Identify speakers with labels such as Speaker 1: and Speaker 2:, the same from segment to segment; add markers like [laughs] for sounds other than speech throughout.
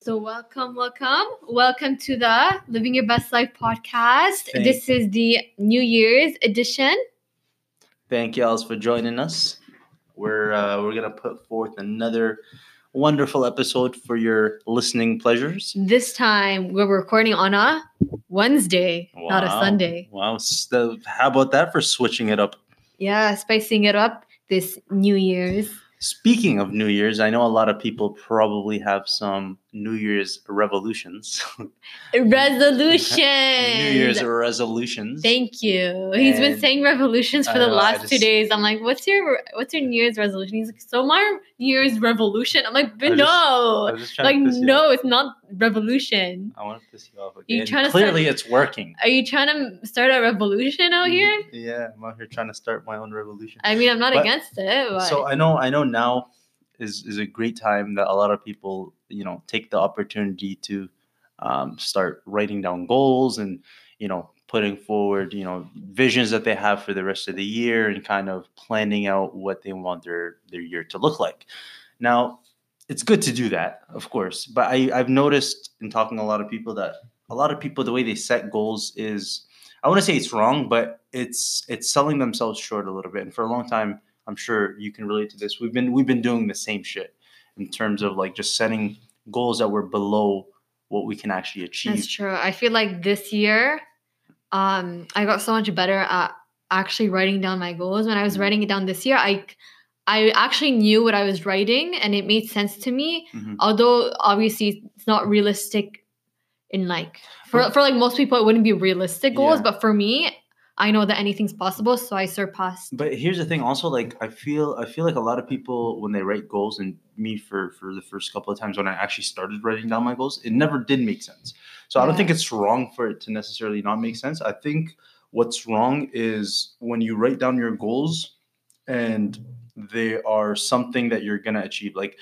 Speaker 1: So, welcome, welcome, welcome to the Living Your Best Life podcast.
Speaker 2: Thank-
Speaker 1: This is the New Year's edition.
Speaker 2: Thank y'all for joining us. We're uh, we're gonna put forth another wonderful episode for your listening pleasures.
Speaker 1: This time we're recording on a Wednesday, not a Sunday.
Speaker 2: Wow, so how about that for switching it up?
Speaker 1: Yeah, spicing it up this New Year's.
Speaker 2: Speaking of New Year's, I know a lot of people probably have some New Year's revolutions. [laughs]
Speaker 1: Resolution.
Speaker 2: New Year's resolutions.
Speaker 1: Thank you. He's been saying revolutions for the
Speaker 2: know,
Speaker 1: last two days. I'm like, what's your what's your New Year's resolution? He's like, so my New Year's revolution. I'm like, but no.
Speaker 2: Just
Speaker 1: like
Speaker 2: to piss you
Speaker 1: no,
Speaker 2: off.
Speaker 1: it's not revolution.
Speaker 2: I want to piss you off Again.
Speaker 1: You trying to
Speaker 2: Clearly,
Speaker 1: start-
Speaker 2: it's working.
Speaker 1: Are you trying to start a revolution out mm-hmm. here?
Speaker 2: Yeah, I'm out here trying to start my own revolution.
Speaker 1: I mean, I'm not
Speaker 2: But-
Speaker 1: against it, but
Speaker 2: So I know I know now is is a great time that a lot of people you know take the opportunity to um, start writing down goals and you know putting forward you know visions that they have for the rest of the year and kind of planning out what they want their their year to look like. Now it's good to do that, of course, but I I've noticed in talking to a lot of people that a lot of people the way they set goals is I want to say it's wrong, but it's it's selling themselves short a little bit. And for a long time, I'm sure you can relate to this. We've been we've been doing the same shit in terms of like just setting goals that were below what we can actually achieve.
Speaker 1: that's true. I feel like this year, um, I got so much better at actually writing down my goals. When I was
Speaker 2: Mhm.
Speaker 1: writing it down this year, I I actually knew what I was writing and it made sense to me.
Speaker 2: Mhm.
Speaker 1: Although obviously it's not realistic in like for for like most people it wouldn't be realistic goals,
Speaker 2: Yeah.
Speaker 1: but for me, I know that anything's possible, so I surpassed.
Speaker 2: But here's the thing, also like I feel I feel like a lot of people when they write goals, and me for for the first couple of times when I actually started writing down my goals, it never did make sense. So I don't think it's wrong for it to necessarily not make sense. I think what's wrong is when you write down your goals and they are something that you're gonna achieve. Like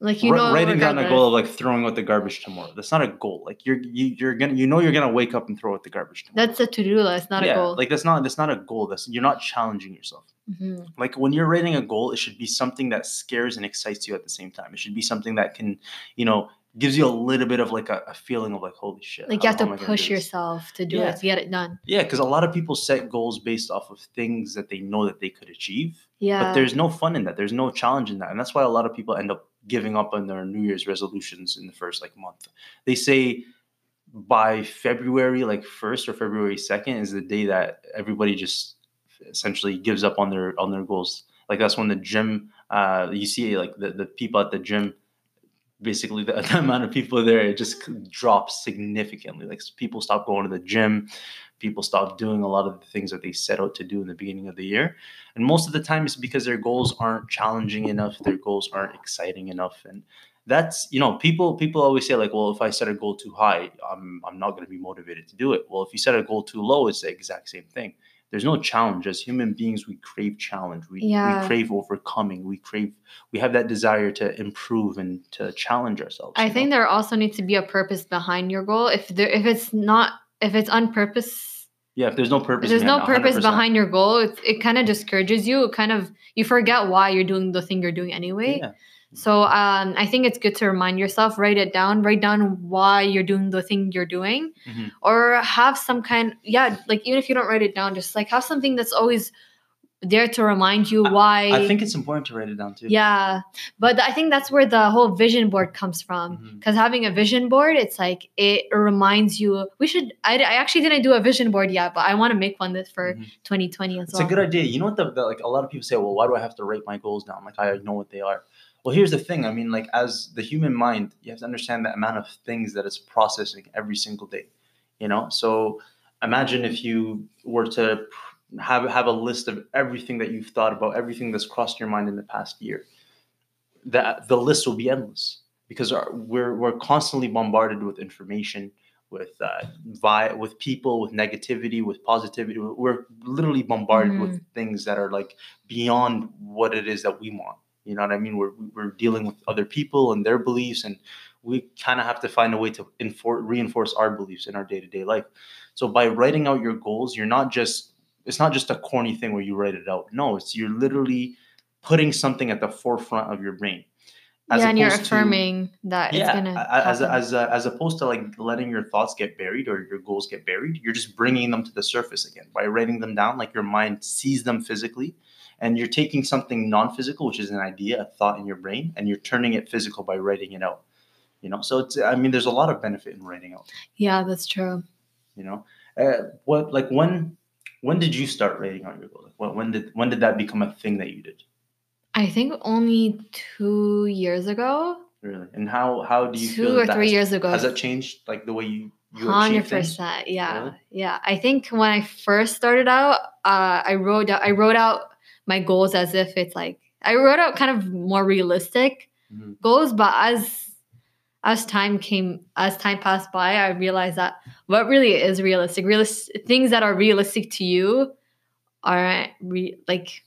Speaker 1: Like you know,
Speaker 2: writing down a goal of like throwing out the garbage tomorrow. That's not a goal. Like you're you, you're gonna you know you're gonna wake up and throw out the garbage tomorrow.
Speaker 1: That's a to-do list, not
Speaker 2: yeah,
Speaker 1: a goal.
Speaker 2: Like that's not that's not a goal. That's you're not challenging yourself.
Speaker 1: Mhm.
Speaker 2: Like when you're writing a goal, it should be something that scares and excites you at the same time. It should be something that can, you know, gives you a little bit of like a, a feeling of like, holy shit.
Speaker 1: Like you have to
Speaker 2: am I gonna
Speaker 1: push yourself to do
Speaker 2: Yeah.
Speaker 1: it, to get it done.
Speaker 2: Yeah, because a lot of people set goals based off of things that they know that they could achieve.
Speaker 1: Yeah.
Speaker 2: But there's no fun in that. There's no challenge in that. And that's why a lot of people end up giving up on their New Year's resolutions in the first like month. They say by February like 1st or February 2nd is the day that everybody just essentially gives up on their on their goals. Like that's when the gym uh you see like the, the people at the gym basically the, [laughs] the amount of people there it just drops significantly. Like people stop going to the gym, people stop doing a lot of the things that they set out to do in the beginning of the year. And most of the time it's because their goals aren't challenging enough, their goals aren't exciting enough. And that's you know, people people always say like, well, if I set a goal too high, I'm I'm not gonna be motivated to do it. Well, if you set a goal too low, it's the exact same thing. There's no challenge. As human beings, we crave challenge. We,
Speaker 1: Yeah.
Speaker 2: we crave overcoming. We crave we have that desire to improve and to challenge ourselves.
Speaker 1: I think
Speaker 2: know?
Speaker 1: there also needs to be a purpose behind your goal. If there if it's not if it's on purpose
Speaker 2: yeah, if there's no purpose,
Speaker 1: there's no purpose
Speaker 2: 100%.
Speaker 1: behind your goal, it, it kind of discourages you. It kind of you forget why you're doing the thing you're doing anyway.
Speaker 2: Yeah.
Speaker 1: So um, I think it's good to remind yourself, write it down, write down why you're doing the thing you're doing,
Speaker 2: Mhm.
Speaker 1: or have some kind, yeah, like even if you don't write it down, just like have something that's always there to remind you why.
Speaker 2: I think it's important to write it down too.
Speaker 1: yeah, but I think that's where the whole vision board comes from. Because having a vision board, it's like it reminds you. We should. I, I actually didn't do a vision board yet, but I want to make one this for
Speaker 2: Mhm.
Speaker 1: 2020 as
Speaker 2: It's
Speaker 1: well.
Speaker 2: a good idea. You know what? The, the, like a lot of people say, well, why do I have to write my goals down? Like I know what they are. Well, here's the thing. I mean, like as the human mind, you have to understand the amount of things that it's processing every single day. You know, so imagine if you were to have have a list of everything that you've thought about, everything that's crossed your mind in the past year. That the list will be endless because our, we're we're constantly bombarded with information, with uh, vi- with people, with negativity, with positivity. We're literally bombarded with things that are like beyond what it is that we want. You know what I mean? We're we're dealing with other people and their beliefs, and we kind of have to find a way to enfor- reinforce our beliefs in our day to day life. So by writing out your goals, you're not just it's not just a corny thing where you write it out. No, it's you're literally putting something at the forefront of your brain. as
Speaker 1: yeah, and you're
Speaker 2: opposed to-
Speaker 1: affirming that
Speaker 2: yeah,
Speaker 1: it's gonna
Speaker 2: as
Speaker 1: happen.
Speaker 2: as uh, as opposed to like letting your thoughts get buried or your goals get buried, you're just bringing them to the surface again by writing them down. Like your mind sees them physically, and you're taking something non-physical, which is an idea, a thought in your brain, and you're turning it physical by writing it out. You know, so it's I mean, there's a lot of benefit in writing out.
Speaker 1: yeah, that's true.
Speaker 2: You know, uh, what like when when did you start writing out your goals? When, when did when did that become a thing that you did?
Speaker 1: I think only two years ago,
Speaker 2: Really, and how how do you feel
Speaker 1: two or three
Speaker 2: has-
Speaker 1: years ago.
Speaker 2: Has that changed like the way you you
Speaker 1: Hundred percent, yeah,
Speaker 2: Really?
Speaker 1: yeah. I think when I first started out, uh, I wrote out, I wrote out my goals as if it's like I wrote out kind of more realistic
Speaker 2: Mhm.
Speaker 1: goals, but as as time came, as time passed by, I realized that what really is realistic, realistic things that are realistic to you, aren't re- like,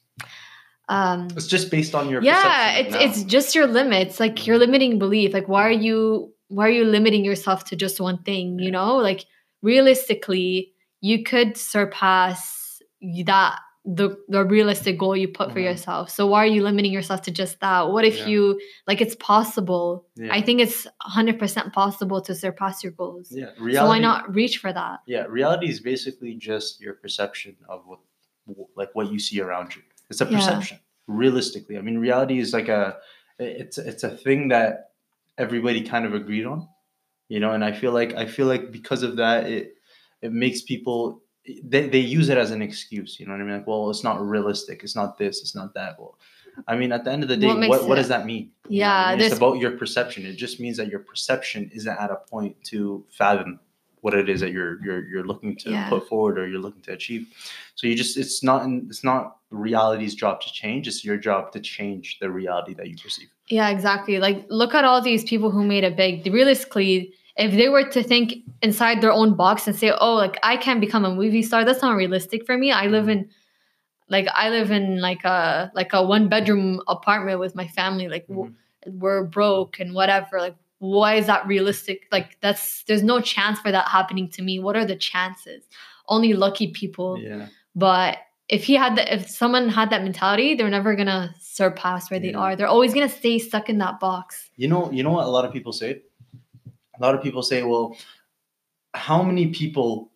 Speaker 1: um,
Speaker 2: It's just based on your
Speaker 1: yeah it's
Speaker 2: now.
Speaker 1: it's just your limits like your limiting belief like why are you why are you limiting yourself to just one thing you know? Like realistically you could surpass that the the realistic goal you put for yourself so why are you limiting yourself to just that what if
Speaker 2: Yeah.
Speaker 1: you like it's possible
Speaker 2: Yeah.
Speaker 1: i think it's 100% possible to surpass your goals
Speaker 2: yeah, reality, so
Speaker 1: why not reach for that
Speaker 2: Yeah, reality is basically just your perception of what, like what you see around you. It's a
Speaker 1: Yeah.
Speaker 2: perception. Realistically, I mean, reality is like a, it's it's a thing that everybody kind of agreed on, you know. And I feel like I feel like because of that, it it makes people they, they use it as an excuse. You know what I mean? Like, well, it's not realistic. It's not this. It's not that. Well, I mean, at the end of the day,
Speaker 1: What
Speaker 2: what what, does that mean? What I
Speaker 1: Yeah,
Speaker 2: mean? it's about your perception. It just means that your perception isn't at a point to fathom what it is that you're you're you're looking to
Speaker 1: Yeah.
Speaker 2: put forward or you're looking to achieve. So you just it's not in, it's not reality's job to change. It's your job to change the reality that you perceive.
Speaker 1: Yeah, exactly. Like, look at all these people who made it big. Realistically, if they were to think inside their own box and say, "Oh, like I can become a movie star," that's not realistic for me. I live
Speaker 2: Mhm.
Speaker 1: in, like, I live in like a like a one bedroom apartment with my family. Like, w
Speaker 2: Mhm.
Speaker 1: we're broke and whatever. Like, why is that realistic? Like, that's there's no chance for that happening to me. What are the chances? Only lucky people.
Speaker 2: Yeah.
Speaker 1: But if he had the, if someone had that mentality, they're never gonna surpass where they are. They're always gonna stay stuck in that box.
Speaker 2: You know, you know what a lot of people say? A lot of people say, well, how many people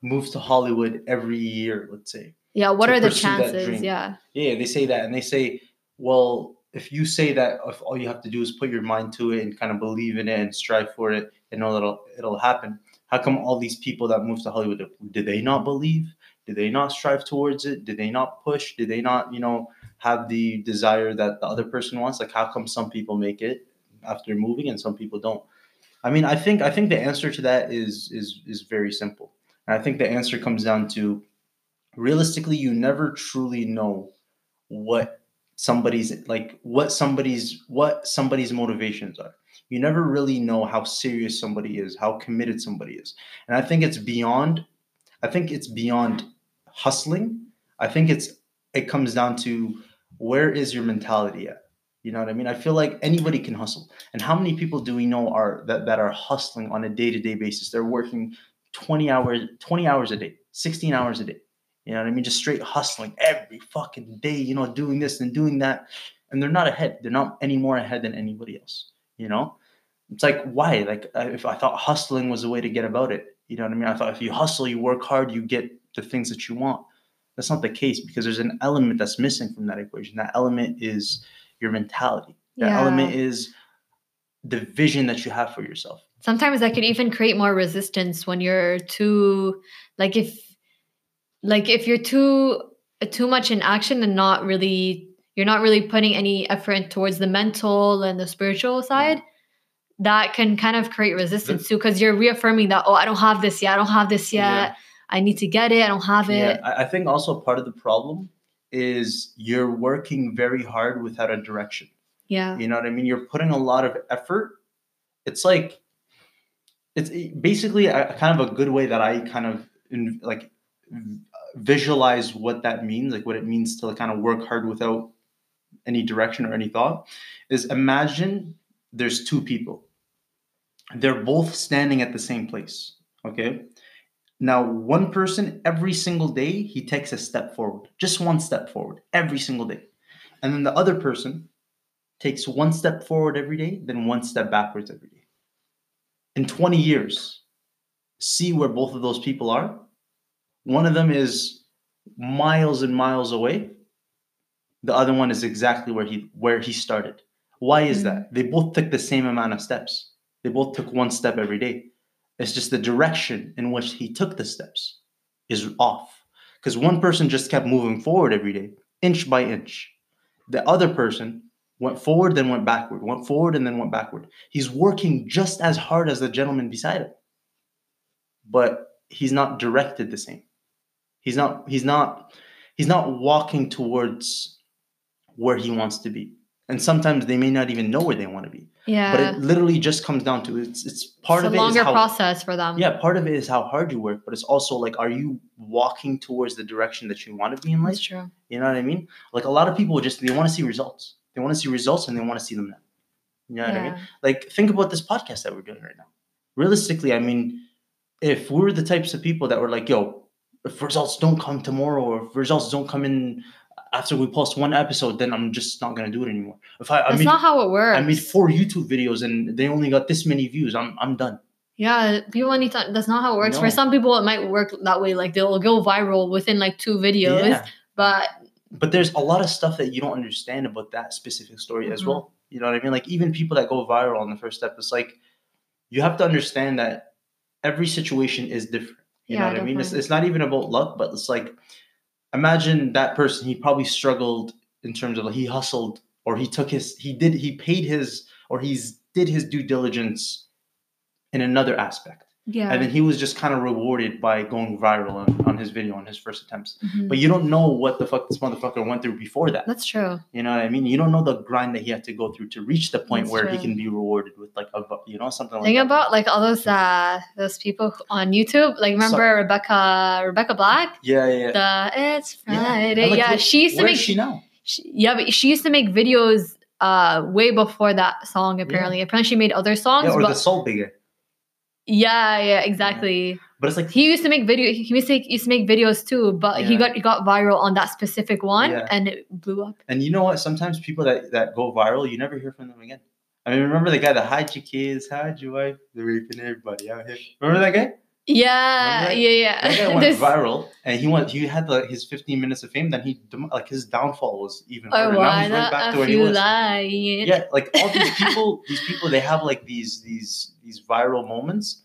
Speaker 2: move to Hollywood every year, let's say?
Speaker 1: Yeah, what are the chances? Yeah.
Speaker 2: Yeah, they say that, and they say, well, if you say that, if all you have to do is put your mind to it and kind of believe in it and strive for it, and know that it'll, it'll happen. How come all these people that move to Hollywood did they not believe? Did they not strive towards it? Did they not push? Did they not, you know, have the desire that the other person wants? Like, how come some people make it after moving and some people don't? I mean, I think I think the answer to that is is is very simple, and I think the answer comes down to realistically, you never truly know what somebody's like what somebody's what somebody's motivations are. You never really know how serious somebody is how committed somebody is. And i think it's beyond i think it's beyond hustling. I think it's it comes down to where is your mentality at you know what i mean i feel like anybody can hustle and how many people do we know are that, that are hustling on a day-to-day basis they're working 20 hours 20 hours a day 16 hours a day you know what I mean? Just straight hustling every fucking day, you know, doing this and doing that. And they're not ahead. They're not any more ahead than anybody else, you know? It's like, why? Like, if I thought hustling was a way to get about it, you know what I mean? I thought if you hustle, you work hard, you get the things that you want. That's not the case because there's an element that's missing from that equation. That element is your mentality. That
Speaker 1: Yeah.
Speaker 2: element is the vision that you have for yourself.
Speaker 1: Sometimes that could even create more resistance when you're too like if like if you're too too much in action and not really you're not really putting any effort towards the mental and the spiritual mm-hmm. side that can kind of create resistance too because you're reaffirming that oh i don't have this yet i don't have this yet
Speaker 2: Yeah.
Speaker 1: i need to get it i don't have it
Speaker 2: I, I think also part of the problem is you're working very hard without a direction.
Speaker 1: yeah
Speaker 2: You know what I mean? You're putting a lot of effort. It's like it's basically a, kind of a good way that I kind of in, like visualize what that means, like what it means to kind of work hard without any direction or any thought. Is imagine there's two people. They're both standing at the same place. Okay. Now, one person every single day, he takes a step forward, just one step forward every single day. And then the other person takes one step forward every day, then one step backwards every day. In 20 years, see where both of those people are. One of them is miles and miles away. The other one is exactly where he where he started. Why is
Speaker 1: Mm.
Speaker 2: that? They both took the same amount of steps. They both took one step every day. It's just the direction in which he took the steps is off. Because one person just kept moving forward every day, inch by inch. The other person went forward, then went backward, went forward, and then went backward. He's working just as hard as the gentleman beside him, but he's not directed the same. He's not. He's not. He's not walking towards where he wants to be. And sometimes they may not even know where they want to be.
Speaker 1: Yeah.
Speaker 2: But it literally just comes down to it's. It's part
Speaker 1: it's
Speaker 2: of
Speaker 1: a
Speaker 2: it
Speaker 1: longer
Speaker 2: how
Speaker 1: process for them.
Speaker 2: yeah, part of it is how hard you work, but it's also like, are you walking towards the direction that you want to be in life?
Speaker 1: That's true.
Speaker 2: You know what I mean? Like a lot of people just they want to see results. They want to see results and they want to see them now. You know what I mean? Like think about this podcast that we're doing right now. Realistically, I mean, if we were the types of people that were like, yo, if results don't come tomorrow or if results don't come in after we post one episode, then I'm just not gonna do it anymore. If I, I
Speaker 1: That's
Speaker 2: made
Speaker 1: not how it works.
Speaker 2: I made four YouTube videos and they only got this many views, I'm I'm done.
Speaker 1: Yeah, people need to. That's not how it works.
Speaker 2: No.
Speaker 1: For some people, it might work that way. Like they'll go viral within like two videos.
Speaker 2: Yeah.
Speaker 1: But
Speaker 2: but there's a lot of stuff that you don't understand about that specific story as
Speaker 1: Mhm.
Speaker 2: well. You know what I mean? Like even people that go viral on the first step, it's like you have to understand that every situation is different. You know
Speaker 1: Yeah,
Speaker 2: what I mean? It's, it's not even about luck, but it's like imagine that person. He probably struggled in terms of like he hustled or he took his he did he paid his or he's did his due diligence in another aspect,
Speaker 1: yeah,
Speaker 2: and then he was just kind of rewarded by going viral on, on his video on his first attempts.
Speaker 1: Mhm.
Speaker 2: But you don't know what the fuck this motherfucker went through before that.
Speaker 1: that's true.
Speaker 2: You know what I mean? You don't know the grind that he had to go through to reach the point
Speaker 1: That's
Speaker 2: where he can be rewarded with like a you know something like
Speaker 1: Think
Speaker 2: that.
Speaker 1: about like all those uh those people on YouTube. Like remember
Speaker 2: So-
Speaker 1: Rebecca Rebecca Black?
Speaker 2: yeah, yeah, yeah.
Speaker 1: The It's
Speaker 2: Yeah.
Speaker 1: Friday.
Speaker 2: And, like,
Speaker 1: Yeah,
Speaker 2: look,
Speaker 1: she used to make
Speaker 2: she now?
Speaker 1: she, yeah, but she used to make videos uh way before that song. Apparently, apparently she made other songs.
Speaker 2: Yeah, or
Speaker 1: but
Speaker 2: the Soul Bigger.
Speaker 1: Yeah, yeah, exactly.
Speaker 2: But it's like
Speaker 1: He used to make video. He used to make, used to make videos too, but he got he got viral on that specific one,
Speaker 2: Yeah.
Speaker 1: and it blew up.
Speaker 2: And you know what? Sometimes people that, that go viral, you never hear from them again. I mean, remember the guy that hide your kids, hide your wife, they're raping everybody out here. Remember that guy?
Speaker 1: Yeah,
Speaker 2: that?
Speaker 1: yeah,
Speaker 2: That guy
Speaker 1: yeah. [laughs]
Speaker 2: went
Speaker 1: This-
Speaker 2: viral, and he went. He had like his 15 minutes of fame. Then he like his downfall was even
Speaker 1: or
Speaker 2: harder. Now
Speaker 1: why
Speaker 2: right
Speaker 1: not
Speaker 2: back to
Speaker 1: a
Speaker 2: he
Speaker 1: few
Speaker 2: was.
Speaker 1: lying?
Speaker 2: yeah like all these [laughs] people these people they have like these these these viral moments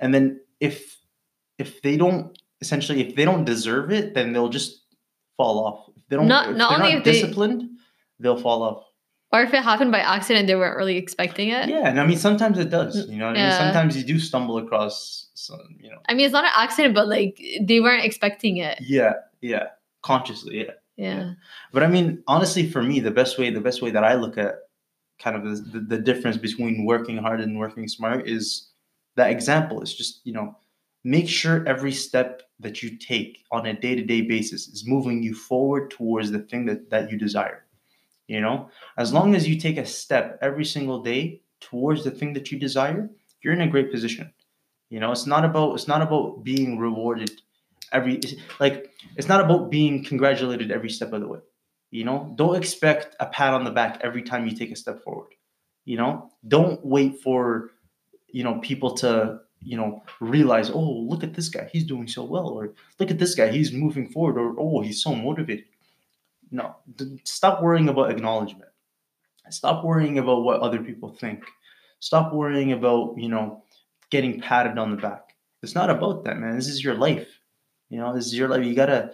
Speaker 2: and then if if they don't essentially if they don't deserve it then they'll just fall off if they don't
Speaker 1: Not-
Speaker 2: if
Speaker 1: not only
Speaker 2: not
Speaker 1: if they-
Speaker 2: disciplined they'll fall off
Speaker 1: Or if it happened by accident, they weren't really expecting it.
Speaker 2: yeah and i mean sometimes it does you know what i mean sometimes you do stumble across some you know
Speaker 1: I mean, it's not an accident, but like they weren't expecting it.
Speaker 2: yeah yeah consciously yeah
Speaker 1: Yeah.
Speaker 2: But I mean, honestly, for me, the best way, the best way that I look at kind of the, the, the difference between working hard and working smart is that example. It's just, you know, make sure every step that you take on a day-to-day basis is moving you forward towards the thing that, that you desire. You know, as long as you take a step every single day towards the thing that you desire, you're in a great position. You know, it's not about it's not about being rewarded every like it's not about being congratulated every step of the way. You know, don't expect a pat on the back every time you take a step forward. You know, don't wait for you know people to you know realize, oh, look at this guy, he's doing so well, or look at this guy, he's moving forward, or oh, he's so motivated. No, stop worrying about acknowledgement. Stop worrying about what other people think. Stop worrying about you know getting patted on the back. It's not about that, man. This is your life. You know, this is your life. You gotta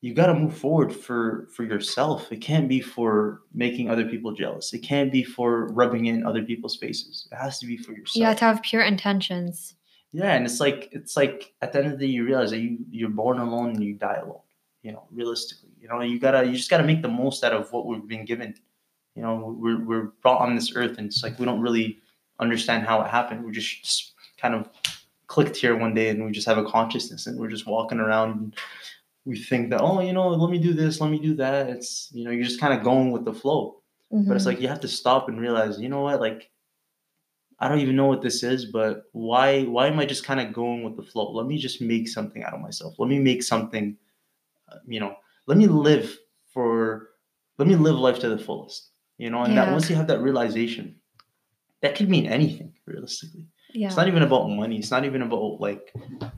Speaker 2: you gotta move forward for for yourself. It can't be for making other people jealous. It can't be for rubbing in other people's faces. It has to be for yourself.
Speaker 1: You have to have pure intentions.
Speaker 2: Yeah, and it's like it's like at the end of the day you realize that you you're born alone and you die alone. You know, realistically, you know, you gotta you just gotta make the most out of what we've been given. You know, we're we're brought on this earth, and it's like we don't really understand how it happened. We just, kind of clicked here one day, and we just have a consciousness, and we're just walking around. And we think that oh, you know, let me do this, let me do that. It's you know, you're just kind of going with the flow. But it's
Speaker 1: Mhm.
Speaker 2: like you have to stop and realize, you know what, like I don't even know what this is, but why why am I just kind of going with the flow? Let me just make something out of myself. Let me make something, uh, you know, let me live for let me live life to the fullest. You know, and that once you have that realization, that could mean anything realistically.
Speaker 1: Yeah.
Speaker 2: It's not even about money. It's not even about like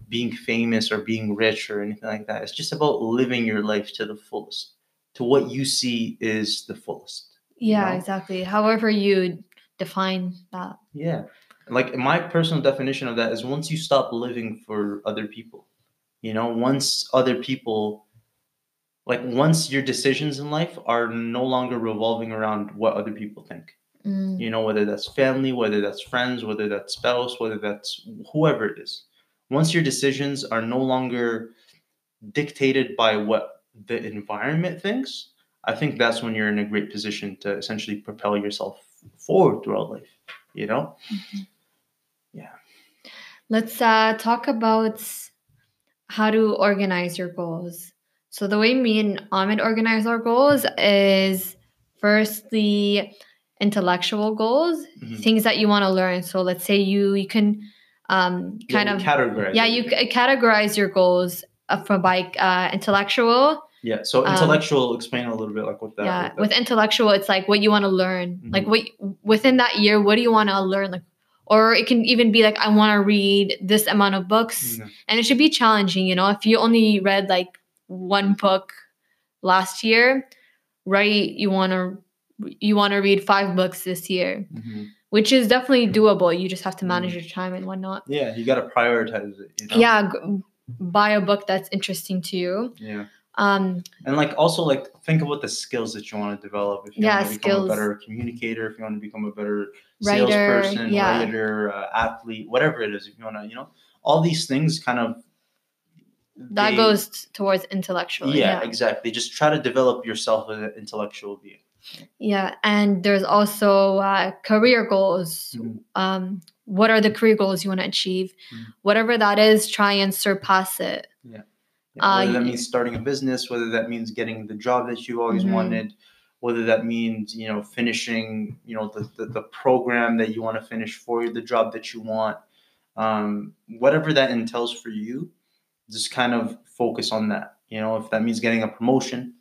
Speaker 2: being famous or being rich or anything like that. It's just about living your life to the fullest, to what you see is the fullest.
Speaker 1: yeah,
Speaker 2: know?
Speaker 1: exactly. However you define that.
Speaker 2: Yeah. Like my personal definition of that is once you stop living for other people, you know, once other people, like once your decisions in life are no longer revolving around what other people think.
Speaker 1: Mm,
Speaker 2: you know whether that's family whether that's friends whether that's spouse whether that's whoever it is once your decisions are no longer dictated by what the environment thinks i think that's when you're in a great position to essentially propel yourself forward throughout life you know Yeah.
Speaker 1: Let's uh, talk about how to organize your goals. So the way me and Ahmed organize our goals is firstly intellectual goals,
Speaker 2: Mhm.
Speaker 1: things that you want to learn. So let's say you you can um, kind
Speaker 2: you
Speaker 1: of
Speaker 2: categorize
Speaker 1: yeah you c- categorize your goals uh, from by uh, intellectual.
Speaker 2: yeah so
Speaker 1: um,
Speaker 2: intellectual explain a little bit like what that
Speaker 1: yeah, with intellectual, it's like what you want to learn. Like
Speaker 2: Mhm.
Speaker 1: what within that year, what do you want to learn? Like, or it can even be like I want to read this amount of books
Speaker 2: Mhm.
Speaker 1: and it should be challenging you know if you only read like one book last year right you want to you want to read five books this year
Speaker 2: Mhm.
Speaker 1: which is definitely doable you just have to manage
Speaker 2: Mhm.
Speaker 1: your time and whatnot
Speaker 2: yeah you got to prioritize it you know?
Speaker 1: yeah g- buy a book that's interesting to you
Speaker 2: yeah
Speaker 1: um
Speaker 2: And like also like think about the skills that you want to develop. If you
Speaker 1: Yeah,
Speaker 2: want to become
Speaker 1: skills.
Speaker 2: a better communicator, if you want to become a better
Speaker 1: Writer,
Speaker 2: salesperson,
Speaker 1: yeah.
Speaker 2: writer, uh, athlete, whatever it is, if you want to, you know, all these things kind of
Speaker 1: that
Speaker 2: they-
Speaker 1: goes towards intellectual
Speaker 2: yeah,
Speaker 1: yeah
Speaker 2: exactly. Just try to develop yourself as an intellectual being.
Speaker 1: yeah and there's also uh, career goals
Speaker 2: Mhm.
Speaker 1: um what are the career goals you want to achieve
Speaker 2: Mhm.
Speaker 1: whatever that is try and surpass it
Speaker 2: Yeah,
Speaker 1: Uh,
Speaker 2: whether that means starting a business, whether that means getting the job that you've always
Speaker 1: Mhm.
Speaker 2: wanted, whether that means you know finishing you know the, the, the program that you want to finish for the job that you want, um, whatever that entails for you, just kind of focus on that. You know, if that means getting a promotion,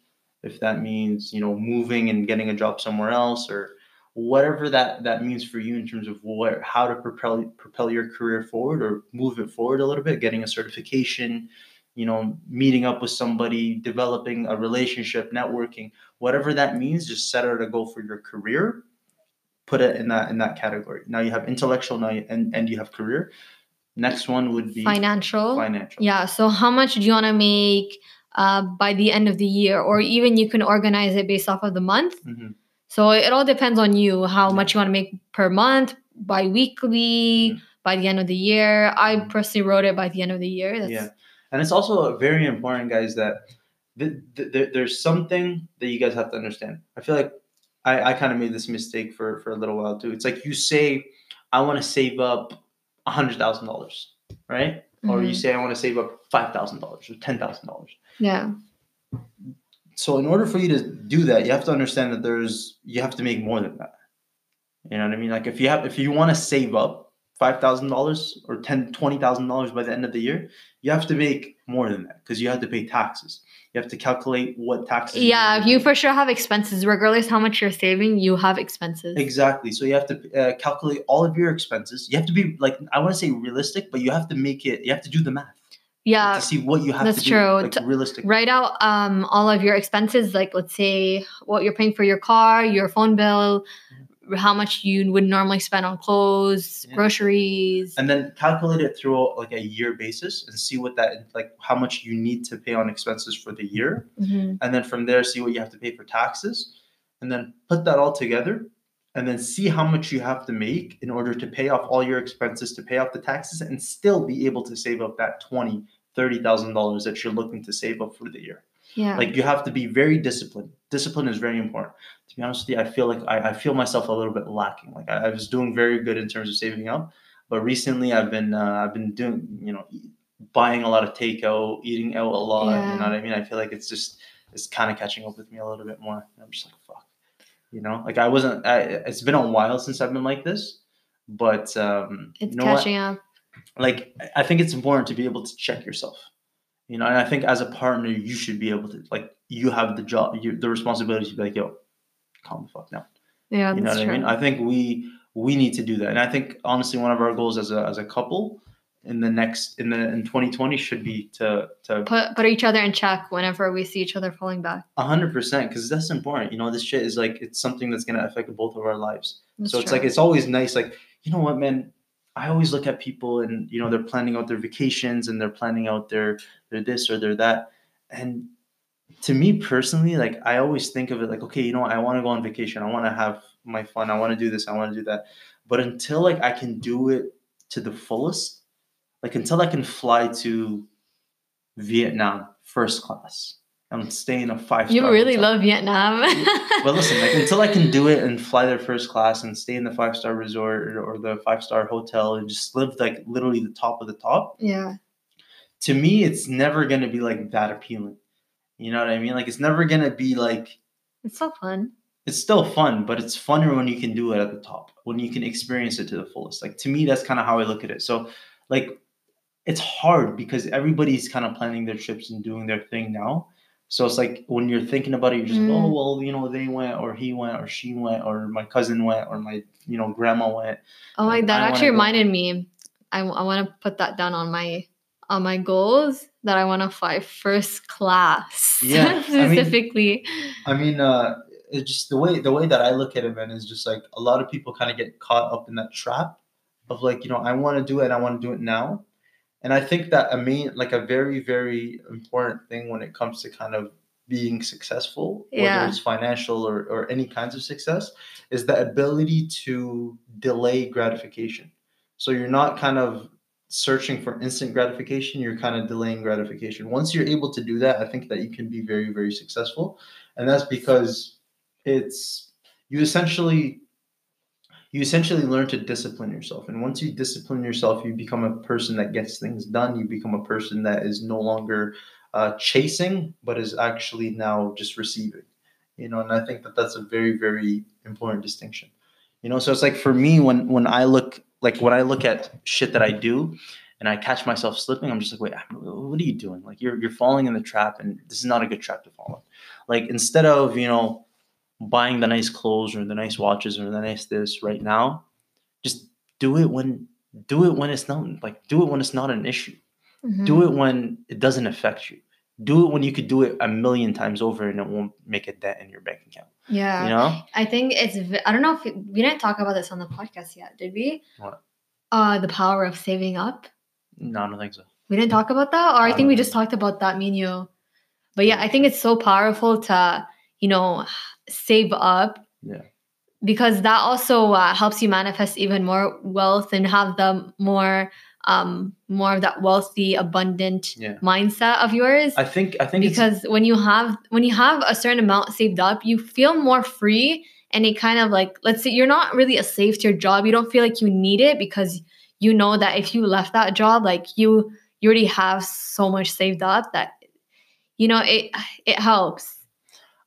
Speaker 2: if that means you know moving and getting a job somewhere else, or whatever that that means for you in terms of what how to propel propel your career forward or move it forward a little bit, getting a certification, you know, meeting up with somebody, developing a relationship, networking, whatever that means, just set out a goal for your career. Put it in that in that category. Now you have intellectual, now you, and and you have career. Next one would be
Speaker 1: financial
Speaker 2: financial.
Speaker 1: yeah so how much do you want to make uh, by the end of the year or even you can organize it based off of the month
Speaker 2: Mhm.
Speaker 1: so it all depends on you how much you want to make per month bi-weekly
Speaker 2: Mhm.
Speaker 1: by the end of the year i
Speaker 2: Mhm.
Speaker 1: personally wrote it by the end of the year That's,
Speaker 2: Yeah, and it's also very important, guys, that th- th- th- there's something that you guys have to understand. I feel like I, I kind of made this mistake for for a little while too. It's like you say, I want to save up hundred thousand dollars, right? Or you
Speaker 1: Mhm.
Speaker 2: say I want to save up five thousand dollars or ten thousand dollars.
Speaker 1: yeah
Speaker 2: So in order for you to do that, you have to understand that there's you have to make more than that. You know what I mean? Like if you have if you want to save up five thousand dollars or ten twenty thousand dollars by the end of the year, you have to make more than that because you have to pay taxes. You have to calculate what taxes.
Speaker 1: yeah
Speaker 2: gonna
Speaker 1: you for sure have expenses regardless how much you're saving you have expenses
Speaker 2: Exactly. So you have to uh, calculate all of your expenses. You have to be like I want to say realistic, but you have to make it. You have to do the math
Speaker 1: yeah
Speaker 2: to see what you have
Speaker 1: that's
Speaker 2: to do.
Speaker 1: true.
Speaker 2: Like realistic.
Speaker 1: write out um all of your expenses like let's say what you're paying for your car your phone bill how much you would normally spend on clothes
Speaker 2: Yeah.
Speaker 1: groceries
Speaker 2: and then calculate it through like a year basis and see what that like how much you need to pay on expenses for the year
Speaker 1: Mhm.
Speaker 2: and then from there see what you have to pay for taxes and then put that all together and then see how much you have to make in order to pay off all your expenses to pay off the taxes and still be able to save up that 20 30000 dollars that you're looking to save up for the year
Speaker 1: yeah.
Speaker 2: Like you have to be very disciplined. Discipline is very important. To be honest with you i feel like i, I feel myself a little bit lacking. Like I, I was doing very good in terms of saving up but recently i've been uh, i've been doing you know buying a lot of takeout eating out a lot you know what i mean? I feel like it's just it's kind of catching up with me a little bit more. I'm just like fuck you know? Like i wasn't I, it's been a while since i've been like this but um
Speaker 1: it's
Speaker 2: you know what?
Speaker 1: catching up.
Speaker 2: Like I think it's important to be able to check yourself. You know, and I think as a partner, you should be able to like you have the job, you, the responsibility to be like, yo, calm the fuck down.
Speaker 1: Yeah,
Speaker 2: You know what
Speaker 1: true.
Speaker 2: I mean? I think we we need to do that, and I think honestly, one of our goals as a as a couple in the next in the in 2020 should be to to
Speaker 1: put put each other in check whenever we see each other falling back.
Speaker 2: hundred percent because that's important. You know, this shit is like it's something that's gonna affect both of our lives.
Speaker 1: That's
Speaker 2: so it's
Speaker 1: true.
Speaker 2: like it's always nice. Like you know what, man. I always look at people and you know they're planning out their vacations and they're planning out their their this or their that, and to me personally, like I always think of it like, okay, you know, I want to go on vacation. I want to have my fun. I want to do this. I want to do that. But until like I can do it to the fullest, like until I can fly to Vietnam first class and stay in a five.
Speaker 1: you really love Vietnam. [laughs]
Speaker 2: well, listen, like until I can do it and fly there first class and stay in the five star resort or, or the five star hotel and just live like literally the top of the top,
Speaker 1: yeah,
Speaker 2: to me, it's never gonna be like that appealing. You know what I mean? Like it's never gonna be like
Speaker 1: it's so fun.
Speaker 2: it's still fun, but it's funner when you can do it at the top, when you can experience it to the fullest. Like to me, that's kind of how I look at it. So, like, it's hard because everybody's kind of planning their trips and doing their thing now. So it's like when you're thinking about it, you're just
Speaker 1: Mm.
Speaker 2: oh well, you know, they went, or he went, or she went, or my cousin went, or my you know grandma went.
Speaker 1: Oh my,
Speaker 2: Like,
Speaker 1: that
Speaker 2: I
Speaker 1: actually
Speaker 2: wanna go-
Speaker 1: reminded me. I, I want to put that down on my on my goals that I want to fly first class. [laughs]
Speaker 2: Yeah, I mean-
Speaker 1: specifically.
Speaker 2: I mean, uh, it's just the way the way that I look at it, man, is just like a lot of people kind of get caught up in that trap of like, you know, I want to do it, and I want to do it now. And I think that a main, like a very, very important thing when it comes to kind of being successful, whether it's financial or, or any kinds of success, is the ability to delay gratification. So you're not kind of searching for instant gratification, you're kind of delaying gratification. Once you're able to do that, I think that you can be very, very successful. And that's because it's you essentially you essentially learn to discipline yourself. And once you discipline yourself you become a person that gets things done. You become a person that is no longer uh, chasing but is actually now just receiving you know and i think that that's a very very important distinction. You know so it's like for me when when i look like when i look at shit that i do and i catch myself slipping i'm just like wait what are you doing? Like you're, you're falling in the trap and this is not a good trap to fall in. Like instead of you know buying the nice clothes or the nice watches or the nice this right now just do it when do it when it's not like do it when it's not an issue
Speaker 1: Mhm.
Speaker 2: do it when it doesn't affect you do it when you could do it a million times over and it won't make a dent in your bank account
Speaker 1: Yeah.
Speaker 2: you know
Speaker 1: I think it's. I don't know if it- we didn't talk about this on the podcast yet, did we?
Speaker 2: What?
Speaker 1: Uh, the power of saving up.
Speaker 2: no i don't think so
Speaker 1: We didn't talk about that, or I,
Speaker 2: I
Speaker 1: think we just
Speaker 2: so.
Speaker 1: talked about that. Me and you. But yeah, I think it's so powerful to you know save up.
Speaker 2: Yeah.
Speaker 1: Because that also uh, helps you manifest even more wealth and have the more um more of that wealthy abundant
Speaker 2: yeah
Speaker 1: mindset of yours
Speaker 2: i think i think
Speaker 1: because when you have when you have a certain amount saved up you feel more free and it kind of like let's say you're not really a slave to your job you don't feel like you need it because you know that if you left that job like you you already have so much saved up that you know it it helps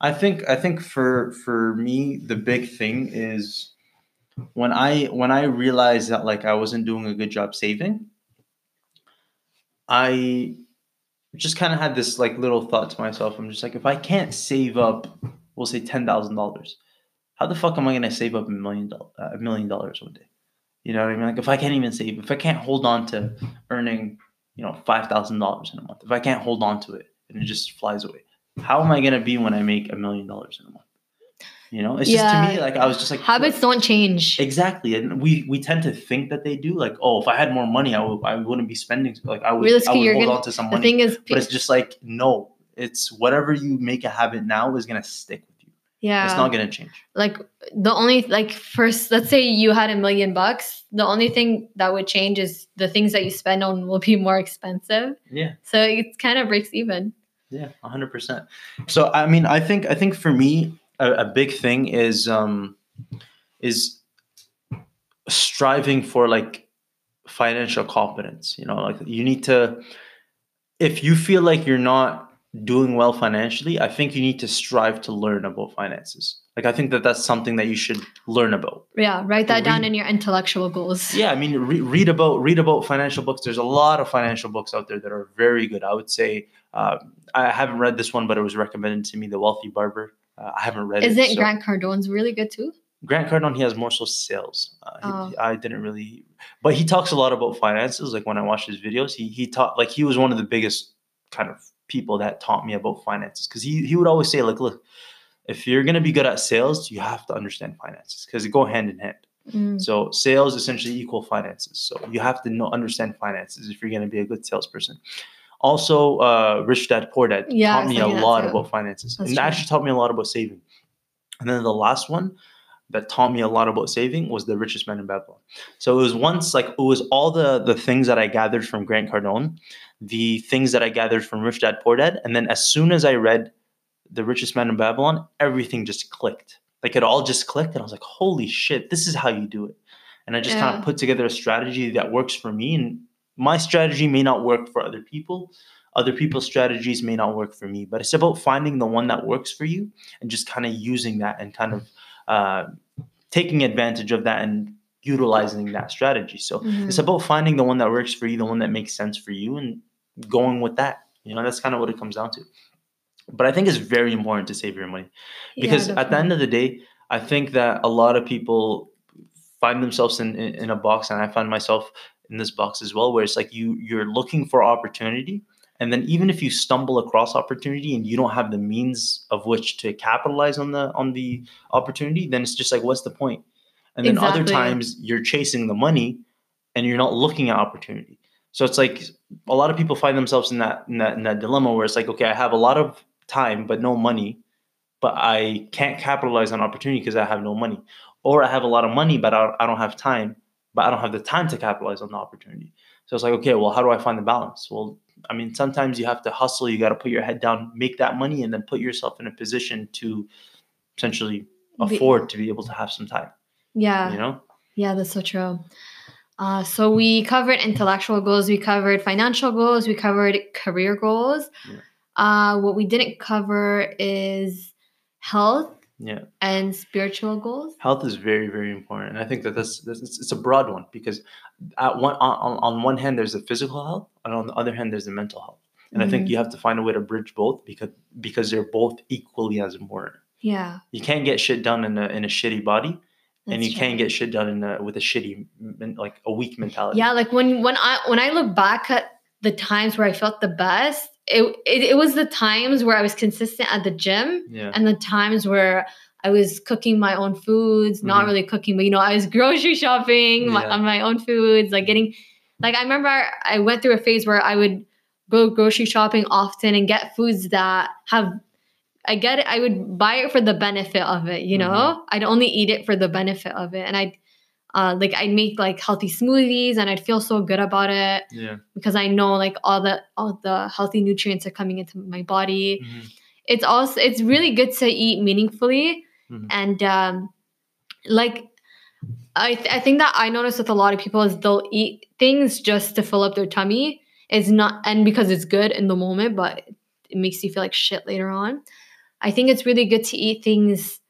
Speaker 2: I think I think for for me the big thing is when I when I realized that like I wasn't doing a good job saving, I just kind of had this like little thought to myself. I'm just like, if I can't save up, we'll say ten thousand dollars, how the fuck am I gonna save up a million dollars uh, a million dollars one day? You know what I mean? Like if I can't even save, if I can't hold on to earning, you know, five thousand dollars in a month, if I can't hold on to it and it just flies away, how am I gonna be when I make a million dollars in a month? You know, it's just to me like I was just like
Speaker 1: habits don't change
Speaker 2: Exactly, and we we tend to think that they do. Like, oh, if I had more money, I would I wouldn't be spending. Like, I would I would
Speaker 1: you're
Speaker 2: hold
Speaker 1: gonna-
Speaker 2: on to some
Speaker 1: the thing is
Speaker 2: but it's just like no, it's whatever you make a habit now is gonna stick with you.
Speaker 1: yeah
Speaker 2: It's not gonna change.
Speaker 1: like the only like first let's say you had a million bucks the only thing that would change is the things that you spend on will be more expensive
Speaker 2: Yeah,
Speaker 1: so it kind of breaks even
Speaker 2: yeah, hundred percent. So I mean, I think I think for me, a, a big thing is um is striving for like financial competence. You know, like you need to if you feel like you're not doing well financially, I think you need to strive to learn about finances. Like I think that that's something that you should learn about.
Speaker 1: yeah write that down in your intellectual goals
Speaker 2: Yeah, I mean, re- read about read about financial books. There's a lot of financial books out there that are very good. I would say uh, I haven't read this one, but it was recommended to me, The Wealthy Barber. Uh, I haven't read it.
Speaker 1: isn't
Speaker 2: so-
Speaker 1: grant cardone's really good too
Speaker 2: Grant Cardone, he has more so sales. Uh, he-
Speaker 1: Oh.
Speaker 2: I didn't really, but he talks a lot about finances. Like when I watch his videos, he he taught like he was one of the biggest kind of people that taught me about finances because he he would always say like, look, if you're gonna be good at sales, you have to understand finances because they go hand in hand.
Speaker 1: Mm.
Speaker 2: So sales essentially equal finances. So you have to know understand finances if you're gonna be a good salesperson. Also, uh, Rich Dad Poor Dad
Speaker 1: Yeah,
Speaker 2: taught me a lot about finances,
Speaker 1: That's
Speaker 2: and
Speaker 1: true.
Speaker 2: actually taught me a lot about saving. And then the last one that taught me a lot about saving was the richest man in Babylon. So it was once like it was all the the things that I gathered from Grant Cardone, the things that I gathered from Rich Dad Poor Dad, and then as soon as I read the richest man in Babylon, everything just clicked. Like it all just clicked, and I was like, "Holy shit, this is how you do it." And I just kind of put together a strategy that works for me, and my strategy may not work for other people. Other people's strategies may not work for me, but it's about finding the one that works for you and just kind of using that and kind of uh, taking advantage of that and utilizing that strategy. So
Speaker 1: Mhm.
Speaker 2: it's about finding the one that works for you, the one that makes sense for you, and going with that. You know, that's kind of what it comes down to. But I think it's very important to save your money
Speaker 1: Yeah,
Speaker 2: because at the end of the day, I think that a lot of people find themselves in, in, in a box, and I find myself in this box as well, where it's like you you're looking for opportunity, and then even if you stumble across opportunity and you don't have the means of which to capitalize on the on the opportunity, then it's just like what's the point? And then other times you're chasing the money, and you're not looking at opportunity. So it's like a lot of people find themselves in that in that in that dilemma where it's like, okay, I have a lot of time but no money, but I can't capitalize on opportunity because I have no money, or I have a lot of money but I, I don't have time, but I don't have the time to capitalize on the opportunity. So it's like, okay, well, how do I find the balance? Well, I mean, sometimes you have to hustle. You got to put your head down, make that money, and then put yourself in a position to essentially afford to be able to have some time.
Speaker 1: yeah.
Speaker 2: You know?
Speaker 1: Yeah, that's so true. Uh, so we covered intellectual goals, we covered financial goals, we covered career goals.
Speaker 2: Yeah.
Speaker 1: Uh, what we didn't cover is health
Speaker 2: Yeah.
Speaker 1: and spiritual goals.
Speaker 2: health is very very important and i think that that's, that's it's, it's a broad one because one on, on- on one hand there's the physical health and on the other hand there's the mental health and i think
Speaker 1: Mhm.
Speaker 2: you have to find a way to bridge both because because they're both equally as important
Speaker 1: Yeah.
Speaker 2: you can't get shit done in a in a shitty body and you
Speaker 1: true.
Speaker 2: can't get shit done in a, with a shitty like a weak mentality
Speaker 1: Yeah, like when when I when I look back at the times where I felt the best, it, it it was the times where I was consistent at the gym
Speaker 2: yeah
Speaker 1: and the times where I was cooking my own foods, not
Speaker 2: Mhm.
Speaker 1: really cooking, but you know, I was [laughs] grocery shopping my, on my own foods, like getting, like I remember I went through a phase where I would go grocery shopping often and get foods that have, I get it, I would buy it for the benefit of it, you know,
Speaker 2: Mhm.
Speaker 1: I'd only eat it for the benefit of it, and I'd, uh, like I'd make like healthy smoothies, and I'd feel so good about it
Speaker 2: yeah
Speaker 1: because I know like all the all the healthy nutrients are coming into my body
Speaker 2: Mhm.
Speaker 1: it's also it's really good to eat meaningfully
Speaker 2: Mhm.
Speaker 1: and um like I, th- I think that i notice with a lot of people is they'll eat things just to fill up their tummy it's not and because it's good in the moment but it makes you feel like shit later on i think it's really good to eat things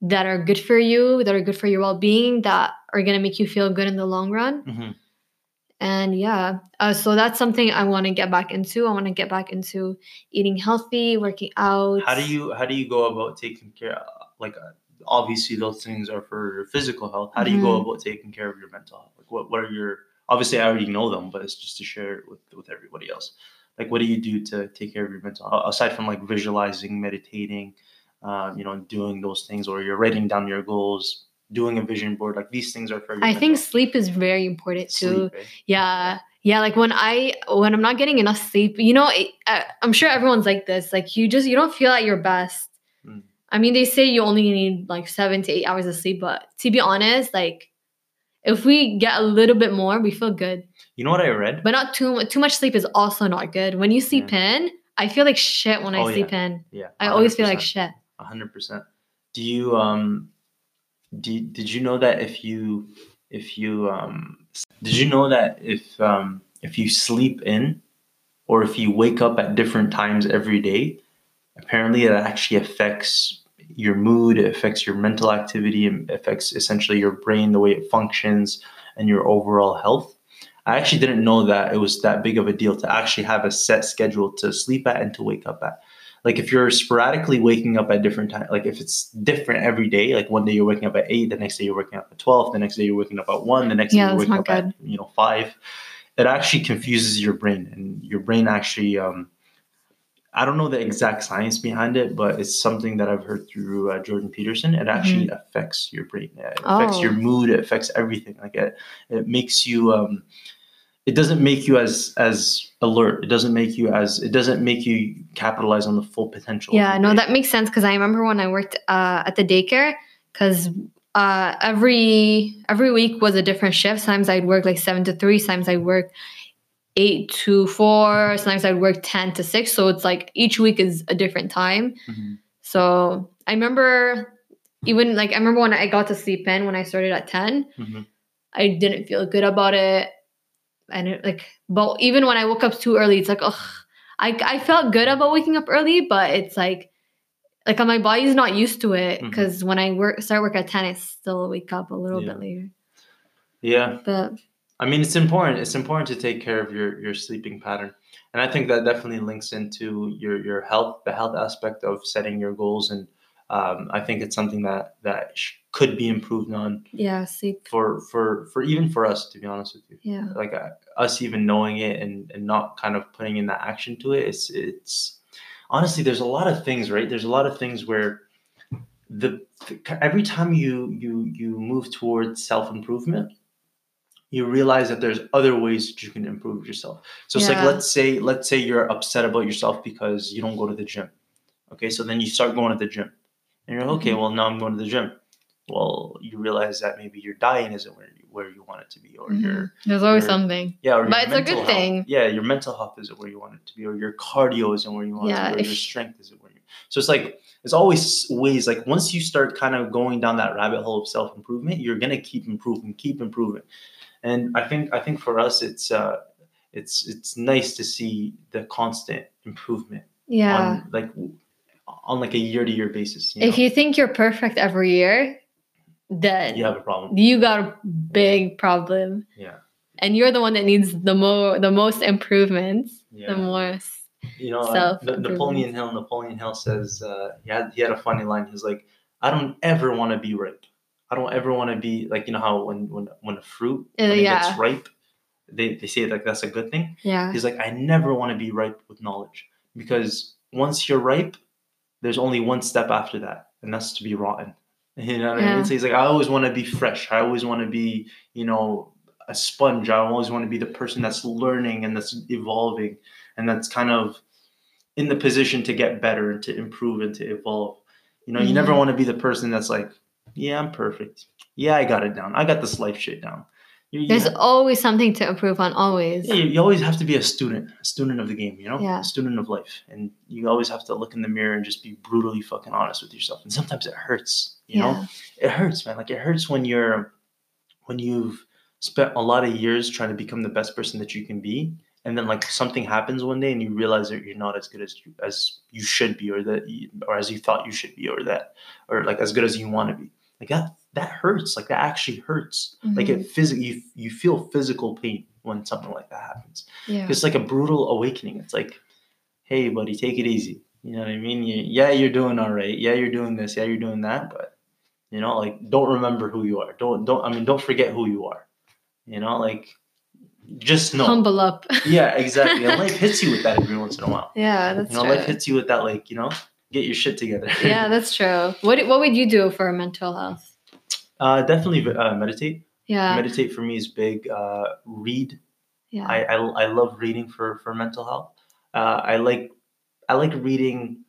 Speaker 1: that are good for you that are good for your well-being that are going to make you feel good in the long run
Speaker 2: Mhm.
Speaker 1: and yeah, uh, so that's something I want to get back into. I want to get back into eating healthy, working out.
Speaker 2: how do you how do you go about taking care like uh, obviously those things are for your physical health how do you go
Speaker 1: Mhm.
Speaker 2: about taking care of your mental health like what, what are your obviously i already know them but it's just to share it with, with everybody else like what do you do to take care of your mental health aside from like visualizing meditating um, you know doing those things or you're writing down your goals doing a vision board like these things are for
Speaker 1: I think
Speaker 2: health.
Speaker 1: sleep is very important too.
Speaker 2: Sleep, eh?
Speaker 1: Yeah. Yeah, like when I when I'm not getting enough sleep, you know, it, uh, I'm sure everyone's like this. Like you just you don't feel at your best. I mean, they say you only need like 7 to 8 hours of sleep, but to be honest, like if we get a little bit more, we feel good.
Speaker 2: you know what i read
Speaker 1: But not too too much sleep is also not good. When you sleep in, I feel like shit when I
Speaker 2: Oh, yeah.
Speaker 1: sleep in.
Speaker 2: yeah
Speaker 1: I always feel like shit.
Speaker 2: A hundred percent. Do you um do, did you know that if you if you um did you know that if um if you sleep in or if you wake up at different times every day, apparently it actually affects your mood, it affects your mental activity, and affects essentially your brain, the way it functions, and your overall health. I actually didn't know that it was that big of a deal to actually have a set schedule to sleep at and to wake up at. like if you're sporadically waking up at different times, like if it's different every day, like one day you're waking up at eight, the next day you're waking up at twelve, the next day you're waking up at one, the next
Speaker 1: Yeah,
Speaker 2: day you're waking up at you know five. It actually confuses your brain, and your brain actually. Um, I don't know the exact science behind it, but it's something that I've heard through uh, Jordan Peterson. It actually affects your brain. It affects your
Speaker 1: Mm-hmm. Oh.
Speaker 2: mood. It affects everything. Like it, it makes you. Um, it doesn't make you as as alert. It doesn't make you as. It doesn't make you capitalize on the full potential.
Speaker 1: Yeah, no, that makes sense because I remember when I worked uh, at the daycare because uh, every every week was a different shift. Sometimes I'd work like seven to three. Sometimes I'd work eight to four. Sometimes I'd work ten to six. So it's like each week is a different time.
Speaker 2: Mhm.
Speaker 1: So I remember even like I remember when I got to sleep in when I started at 10
Speaker 2: Mhm.
Speaker 1: I didn't feel good about it. And it, like, but even when I woke up too early, it's like, ugh, I, I felt good about waking up early, but it's like, like my body's not used to it because when I work start work at 10, I still wake up a little
Speaker 2: Yeah.
Speaker 1: bit later.
Speaker 2: Yeah,
Speaker 1: But
Speaker 2: I mean, it's important. It's important to take care of your your sleeping pattern, and I think that definitely links into your your health, the health aspect of setting your goals, and um, I think it's something that that sh- could be improved on
Speaker 1: yeah, sleep.
Speaker 2: for for for even for us, to be honest with you.
Speaker 1: Yeah.
Speaker 2: Like uh, us even knowing it and and not kind of putting in that action to it, it's it's honestly there's a lot of things, right? There's a lot of things where the every time you you you move towards self improvement you realize that there's other ways that you can improve yourself so it's like let's say let's say you're upset about yourself because you don't go to the gym okay so then you start going to the gym and you're like, okay
Speaker 1: Mhm.
Speaker 2: well now i'm going to the gym well you realize that maybe your diet isn't where you, where you want it to be or your
Speaker 1: Mhm. There's always
Speaker 2: your-
Speaker 1: something.
Speaker 2: yeah, or your
Speaker 1: But it's a good
Speaker 2: mental health-
Speaker 1: thing.
Speaker 2: Yeah, your mental health isn't where you want it to be, or your cardio isn't where you want
Speaker 1: Yeah,
Speaker 2: it to be, or your strength isn't where you. So it's like there's always ways. Like once you start kind of going down that rabbit hole of self improvement, you're gonna keep improving, keep improving. And I think I think for us, it's uh, it's it's nice to see the constant improvement
Speaker 1: Yeah.
Speaker 2: on like on like a year to year basis. You
Speaker 1: if
Speaker 2: know?
Speaker 1: you think you're perfect every year, then
Speaker 2: you have a problem.
Speaker 1: you got a big problem.
Speaker 2: Yeah,
Speaker 1: And you're the one that needs the more the most improvements. The
Speaker 2: yeah.
Speaker 1: most
Speaker 2: You know, uh, Napoleon Hill. Napoleon Hill says uh, he had he had a funny line. He's like, "I don't ever want to be ripe. I don't ever want to be like you know how when when when a fruit
Speaker 1: Uh,
Speaker 2: when it
Speaker 1: yeah.
Speaker 2: gets ripe, they they say like that's a good thing.
Speaker 1: yeah.
Speaker 2: He's like, I never want to be ripe with knowledge because once you're ripe, there's only one step after that, and that's to be rotten. [laughs] You know what I mean? So he's like, I always want to be fresh. I always want to be, you know, a sponge. I always want to be the person that's learning and that's evolving and that's kind of in the position to get better and to improve and to evolve. You know, you never
Speaker 1: Mhm.
Speaker 2: want to be the person that's like, yeah, I'm perfect. Yeah, I got it down. I got this life shit down. You,
Speaker 1: There's always something to improve on, always.
Speaker 2: yeah, you, you always have to be a student, a student of the game, you know,
Speaker 1: Yeah.
Speaker 2: a student of life, and you always have to look in the mirror and just be brutally fucking honest with yourself. And sometimes it hurts, you know, it hurts, man. Like it hurts when you're, when you've spent a lot of years trying to become the best person that you can be, and then like something happens one day and you realize that you're not as good as you as you should be, or that, you, or as you thought you should be, or that, or like as good as you want to be. Like that, that hurts. Like that actually hurts. Like
Speaker 1: Mhm.
Speaker 2: it physically, you, you feel physical pain when something like that happens.
Speaker 1: yeah.
Speaker 2: It's like a brutal awakening. It's like, hey, buddy, take it easy. You know what I mean? You, yeah, you're doing all right. Yeah, you're doing this. Yeah, you're doing that. But you know, like, don't remember who you are. Don't don't. I mean, don't forget who you are. You know, like, just know.
Speaker 1: Humble up.
Speaker 2: Yeah, exactly. And [laughs] life hits you with that every once in a while.
Speaker 1: yeah, that's
Speaker 2: you know,
Speaker 1: true.
Speaker 2: life hits you with that, like, you know, get your shit together. [laughs]
Speaker 1: yeah, that's true. What what would you do for mental health?
Speaker 2: uh, definitely uh, meditate.
Speaker 1: Yeah.
Speaker 2: Meditate for me is big. Uh, read
Speaker 1: yeah.
Speaker 2: I, I, I love reading for, for mental health. Uh, I like I like reading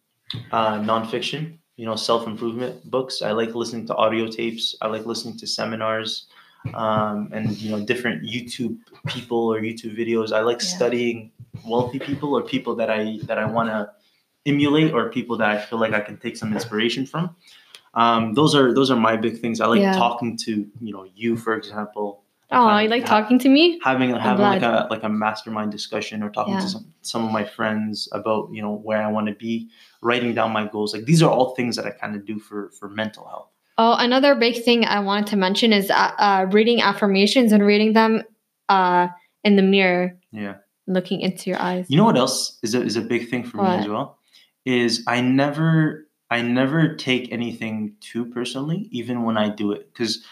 Speaker 2: uh, nonfiction, you know, self improvement books. I like listening to audio tapes. I like listening to seminars, um, and you know, different YouTube people or YouTube videos. I like
Speaker 1: Yeah.
Speaker 2: studying wealthy people or people that I that I want to emulate or people that I feel like I can take some inspiration from. Um, those are those are my big things. I like
Speaker 1: Yeah.
Speaker 2: talking to you know you, for example.
Speaker 1: oh, you like
Speaker 2: ha-
Speaker 1: talking to me?
Speaker 2: having having like a like a mastermind discussion or talking
Speaker 1: Yeah.
Speaker 2: to some, some of my friends about you know where I want to be, writing down my goals. Like these are all things that I kind of do for for mental health.
Speaker 1: Oh, another big thing I wanted to mention is uh, uh, reading affirmations and reading them uh, in the mirror,
Speaker 2: Yeah.
Speaker 1: looking into your eyes.
Speaker 2: You know what else is a, is a big thing for me as well is I never I never take anything too personally, even when I do it. Because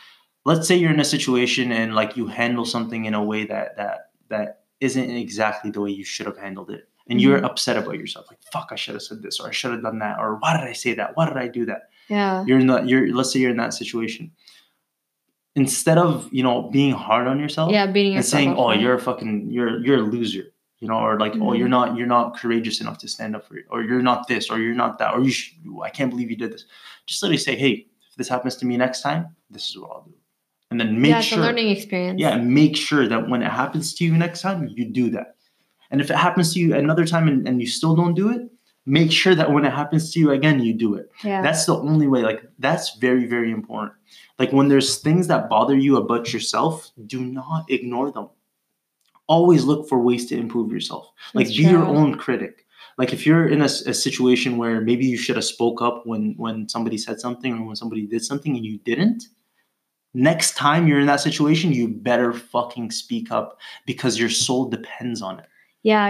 Speaker 2: let's say you're in a situation and like you handle something in a way that that that isn't exactly the way you should have handled it. And you're
Speaker 1: Mhm.
Speaker 2: upset about yourself, like fuck, I should have said this, or I should have done that, or why did I say that? Why did I do that?
Speaker 1: Yeah.
Speaker 2: You're in that you're let's say you're in that situation. Instead of, you know, being hard on yourself
Speaker 1: Yeah, beating
Speaker 2: and saying, "Oh, you're a fucking you're you're a loser," you know, or like, "Oh,
Speaker 1: Mhm.
Speaker 2: you're not you're not courageous enough to stand up for it," or "You're not this," or "You're not that," or "You sh- I can't believe you did this." Just literally say, "Hey, if this happens to me next time, this is what I'll do," and then make
Speaker 1: yeah,
Speaker 2: sure,
Speaker 1: a learning experience.
Speaker 2: yeah, make sure that when it happens to you next time, you do that. And if it happens to you another time and, and you still don't do it, make sure that when it happens to you again, you do it.
Speaker 1: Yeah.
Speaker 2: That's the only way. Like that's very, very important. Like when there's things that bother you about yourself, do not ignore them. Always look for ways to improve yourself. Like
Speaker 1: That's
Speaker 2: be your own critic. Like if you're in a situation where maybe you should have spoke up when when somebody said something or when somebody did something and you didn't, next time you're in that situation, you better fucking speak up because your soul depends on it.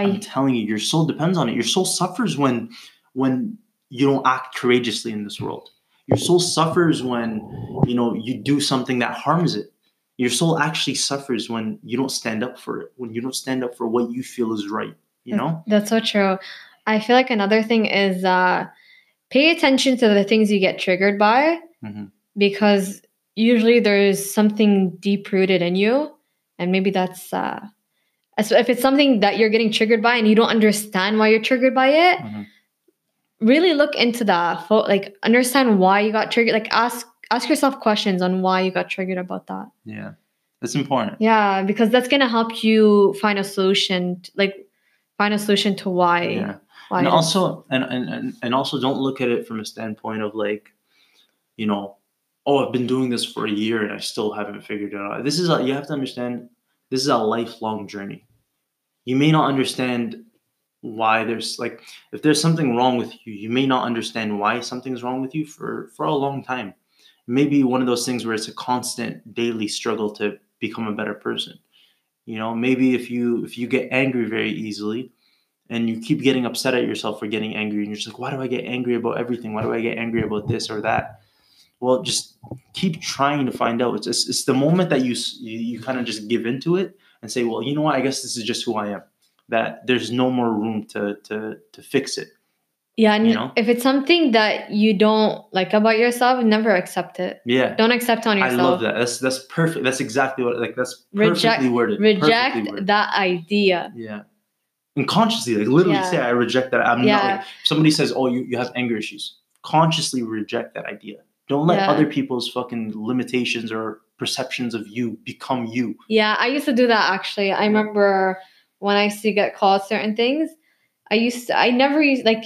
Speaker 1: yeah.
Speaker 2: I'm telling you, your soul depends on it. Your soul suffers when when you don't act courageously in this world. Your soul suffers when you know you do something that harms it. Your soul actually suffers when you don't stand up for it, when you don't stand up for what you feel is right. You know?
Speaker 1: That's so true. I feel like another thing is uh, pay attention to the things you get triggered by
Speaker 2: Mhm.
Speaker 1: because usually there's something deep rooted in you. And maybe that's, uh, if it's something that you're getting triggered by and you don't understand why you're triggered by it,
Speaker 2: Mhm.
Speaker 1: really look into that. Like, understand why you got triggered. Like, ask ask yourself questions on why you got triggered about that.
Speaker 2: Yeah, that's important.
Speaker 1: Yeah, because that's gonna help you find a solution. Like, find a solution to why.
Speaker 2: Yeah.
Speaker 1: why
Speaker 2: and also and, and and and also don't look at it from a standpoint of like you know oh i've been doing this for a year and i still haven't figured it out this is a, you have to understand this is a lifelong journey you may not understand why there's like if there's something wrong with you you may not understand why something's wrong with you for for a long time maybe one of those things where it's a constant daily struggle to become a better person. You know maybe if you if you get angry very easily and you keep getting upset at yourself for getting angry and you're just like why do i get angry about everything? Why do i get angry about this or that? Well just keep trying to find out. It's, it's, it's the moment that you, you you kind of just give into it and say well you know what? I guess this is just who i am. That there's no more room to to to fix it
Speaker 1: Yeah, and
Speaker 2: you know?
Speaker 1: if it's something that you don't like about yourself, never accept it.
Speaker 2: yeah
Speaker 1: Don't accept on yourself.
Speaker 2: i love that that's that's perfect that's exactly what like that's perfectly
Speaker 1: Reject-
Speaker 2: worded
Speaker 1: Reject
Speaker 2: perfectly worded.
Speaker 1: that idea.
Speaker 2: yeah and consciously like literally
Speaker 1: Yeah.
Speaker 2: say i reject that i'm not like somebody says oh you, you have anger issues consciously reject that idea don't let
Speaker 1: Yeah.
Speaker 2: other people's fucking limitations or perceptions of you become you
Speaker 1: Yeah, I used to do that actually. I remember when I used to get called certain things, I used to, I never used like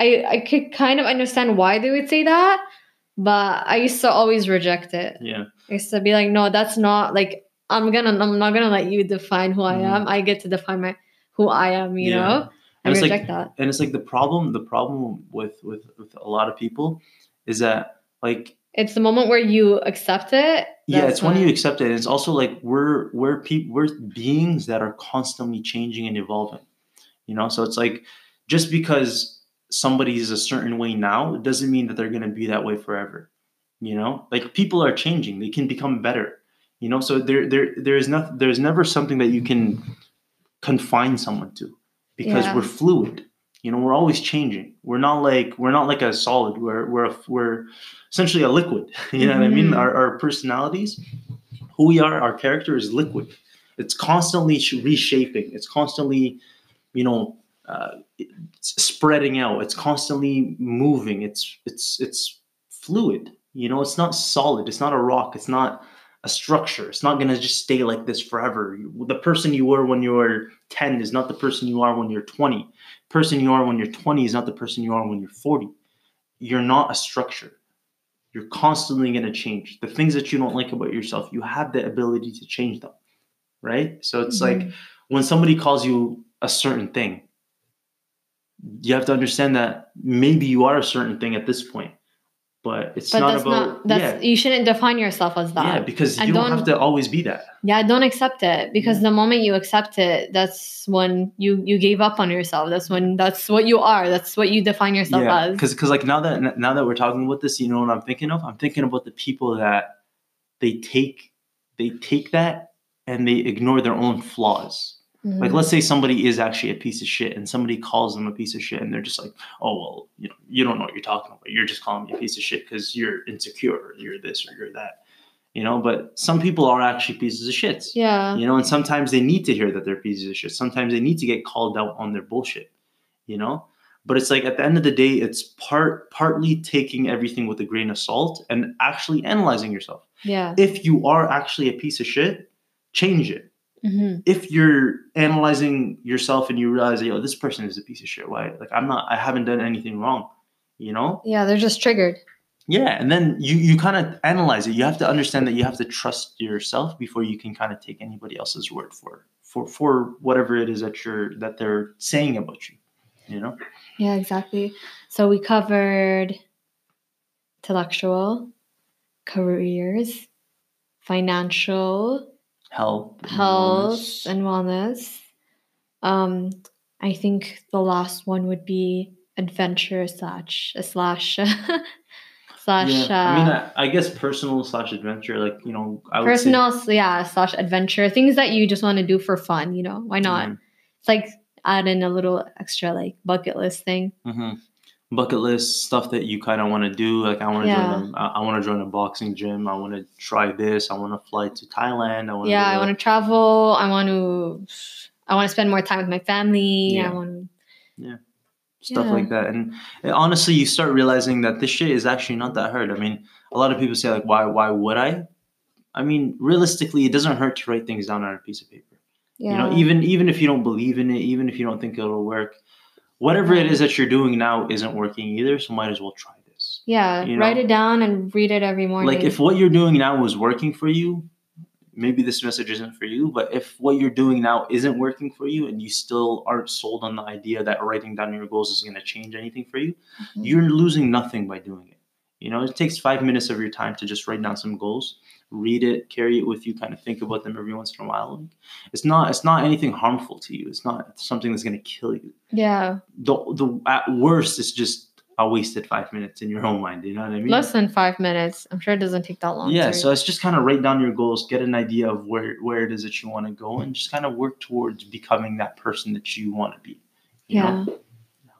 Speaker 1: I I could kind of understand why they would say that, but I used to always reject it.
Speaker 2: yeah
Speaker 1: I used to be like, no, that's not like I'm gonna I'm not gonna let you define who I
Speaker 2: Mhm.
Speaker 1: am. I get to define my who I am, you
Speaker 2: Yeah.
Speaker 1: know? I
Speaker 2: And it's like-
Speaker 1: reject that.
Speaker 2: and it's like the problem the problem with with with a lot of people is that like
Speaker 1: It's the moment where you accept it.
Speaker 2: yeah it's when you accept it and it's also like we're we're people we're beings that are constantly changing and evolving you know so it's like just because somebody is a certain way now it doesn't mean that they're going to be that way forever you know like people are changing they can become better you know so there there there is nothing. there's never something that you can confine someone to because
Speaker 1: Yeah.
Speaker 2: we're fluid you know we're always changing we're not like we're not like a solid we're we're a, we're essentially a liquid [laughs] you know what i mean
Speaker 1: Mhm.
Speaker 2: our, our personalities who we are our character is liquid it's constantly reshaping it's constantly you know uh, it's spreading out. It's constantly moving. It's it's it's fluid you know? It's not solid. It's not a rock. It's not a structure. It's not going to just stay like this forever. The person you were when you were 10 is not the person you are when you're 20 person you are when you're 20 is not the person you are when you're 40 you're not a structure. You're constantly going to change. The things that you don't like about yourself you have the ability to change them right? So it's like
Speaker 1: Mhm.
Speaker 2: when somebody calls you a certain thing you have to understand that maybe you are a certain thing at this point but it's
Speaker 1: But
Speaker 2: not
Speaker 1: that's
Speaker 2: about
Speaker 1: not that's you shouldn't define yourself as that.
Speaker 2: yeah, because
Speaker 1: And
Speaker 2: you don't
Speaker 1: don't-
Speaker 2: have to always be that.
Speaker 1: Yeah, don't accept it because
Speaker 2: Yeah.
Speaker 1: the moment you accept it, that's when you you gave up on yourself. That's when that's what you are. That's what you define yourself
Speaker 2: yeah,
Speaker 1: as.
Speaker 2: because like now that now that we're talking about this, you know what I'm thinking of? I'm thinking about the people that they take they take that and they ignore their own flaws. Like
Speaker 1: Mhm.
Speaker 2: let's say somebody is actually a piece of shit and somebody calls them a piece of shit and they're just like, oh well, you know, you don't know what you're talking about. You're just calling me a piece of shit because you're insecure or you're this or you're that. You know, but some people are actually pieces of shits.
Speaker 1: yeah,
Speaker 2: You know, and sometimes they need to hear that they're pieces of shit. Sometimes they need to get called out on their bullshit. You know? But it's like at the end of the day, it's part partly taking everything with a grain of salt and actually analyzing yourself.
Speaker 1: yeah,
Speaker 2: If you are actually a piece of shit, change it
Speaker 1: hmm
Speaker 2: if you're analyzing yourself and you realize, yo, this person is a piece of shit. Why? Like I'm not. I haven't done anything wrong. You know?
Speaker 1: yeah. They're just triggered.
Speaker 2: Yeah. And then you you kind of analyze it. You have to understand that you have to trust yourself before you can kind of take anybody else's word for for for whatever it is that you're that they're saying about you. You know?
Speaker 1: Yeah, exactly. So we covered intellectual, careers, financial,
Speaker 2: Health. and
Speaker 1: health,
Speaker 2: wellness.
Speaker 1: and wellness. Um, I think the last one would be adventure slash slash [laughs] slash
Speaker 2: Yeah. I mean,
Speaker 1: uh,
Speaker 2: I, I guess personal slash adventure. Like you know, I would
Speaker 1: personal yeah slash adventure things that you just want to do for fun. You know why
Speaker 2: say,
Speaker 1: not?
Speaker 2: Mhm.
Speaker 1: It's like add in a little extra like bucket list thing.
Speaker 2: hmm Bucket list stuff that you kind of want to do. Like I want to
Speaker 1: Yeah.
Speaker 2: join. A, I, want to join a boxing gym. I want to try this. I want to fly to Thailand. I want.
Speaker 1: yeah, I want to travel. I want to. I want to spend more time with my family.
Speaker 2: Yeah.
Speaker 1: I want. Yeah.
Speaker 2: stuff
Speaker 1: yeah.
Speaker 2: like that. And, and honestly, you start realizing that this shit is actually not that hard. I mean, a lot of people say like, why? Why would I? I mean, realistically, it doesn't hurt to write things down on a piece of paper.
Speaker 1: Yeah.
Speaker 2: You know, even even if you don't believe in it, even if you don't think it'll work, whatever it is that you're doing now isn't working either. So might as well try this.
Speaker 1: yeah.
Speaker 2: you
Speaker 1: Write it down and read it every morning.
Speaker 2: Like if what you're doing now was working for you, maybe this message isn't for you. But if what you're doing now isn't working for you, and you still aren't sold on the idea that writing down your goals is going to change anything for you,
Speaker 1: Mhm.
Speaker 2: you're losing nothing by doing it. You know, it takes five minutes of your time to just write down some goals, read it, carry it with you, kind of think about them every once in a while. It's not it's not anything harmful to you. It's not something that's going to kill you.
Speaker 1: yeah,
Speaker 2: The the at worst, it's just a wasted five minutes in your own mind. You know what I mean?
Speaker 1: less than five minutes. I'm sure it doesn't take that long.
Speaker 2: yeah, so it's just kind of write down your goals, get an idea of where where it is that you want to go, and just kind of work towards becoming that person that you want to be. You
Speaker 1: yeah.
Speaker 2: know?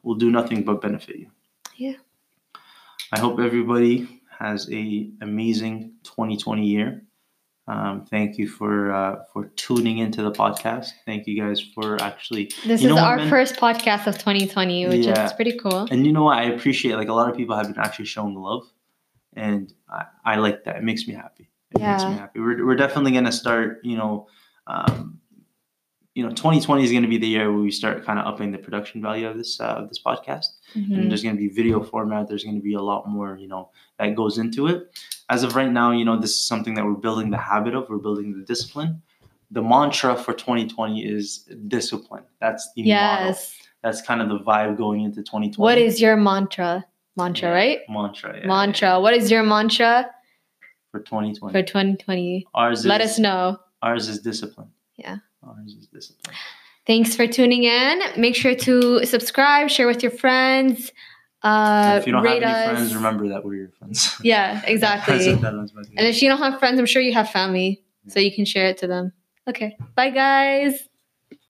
Speaker 2: will do nothing but benefit you.
Speaker 1: Yeah.
Speaker 2: I hope everybody has a amazing 2020 year. Um, thank you for uh, for tuning into the podcast. Thank you guys for actually.
Speaker 1: This
Speaker 2: You
Speaker 1: is
Speaker 2: what,
Speaker 1: our first podcast of 2020, which
Speaker 2: Yeah.
Speaker 1: is pretty cool.
Speaker 2: And you know what? I appreciate like a lot of people have been actually showing love, and I, I like that. It makes me happy. It makes me happy. We're we're definitely gonna start. You know, um, you know, 2020 is gonna be the year where we start kind of upping the production value of this uh, of this podcast.
Speaker 1: Mhm.
Speaker 2: and there's going to be video format there's going to be a lot more you know that goes into it as of right now you know this is something that we're building the habit of we're building the discipline the mantra for 2020 is discipline that's the
Speaker 1: Yes.
Speaker 2: that's kind of the vibe going into 2020
Speaker 1: What is your mantra? Mantra,
Speaker 2: Yeah,
Speaker 1: right?
Speaker 2: mantra yeah,
Speaker 1: mantra.
Speaker 2: yeah,
Speaker 1: What is your mantra
Speaker 2: for 2020
Speaker 1: for 2020?
Speaker 2: ours
Speaker 1: Let
Speaker 2: is,
Speaker 1: us know.
Speaker 2: ours is discipline
Speaker 1: Yeah.
Speaker 2: Ours is discipline
Speaker 1: Thanks for tuning in. Make sure to subscribe, share with your friends. Uh,
Speaker 2: if you don't have any
Speaker 1: us.
Speaker 2: friends remember that we're your friends [laughs]
Speaker 1: Yeah, exactly. [laughs]
Speaker 2: That's what that was about to
Speaker 1: and if you don't have friends, I'm sure you have family, so you can share it to them. Okay. Bye, guys.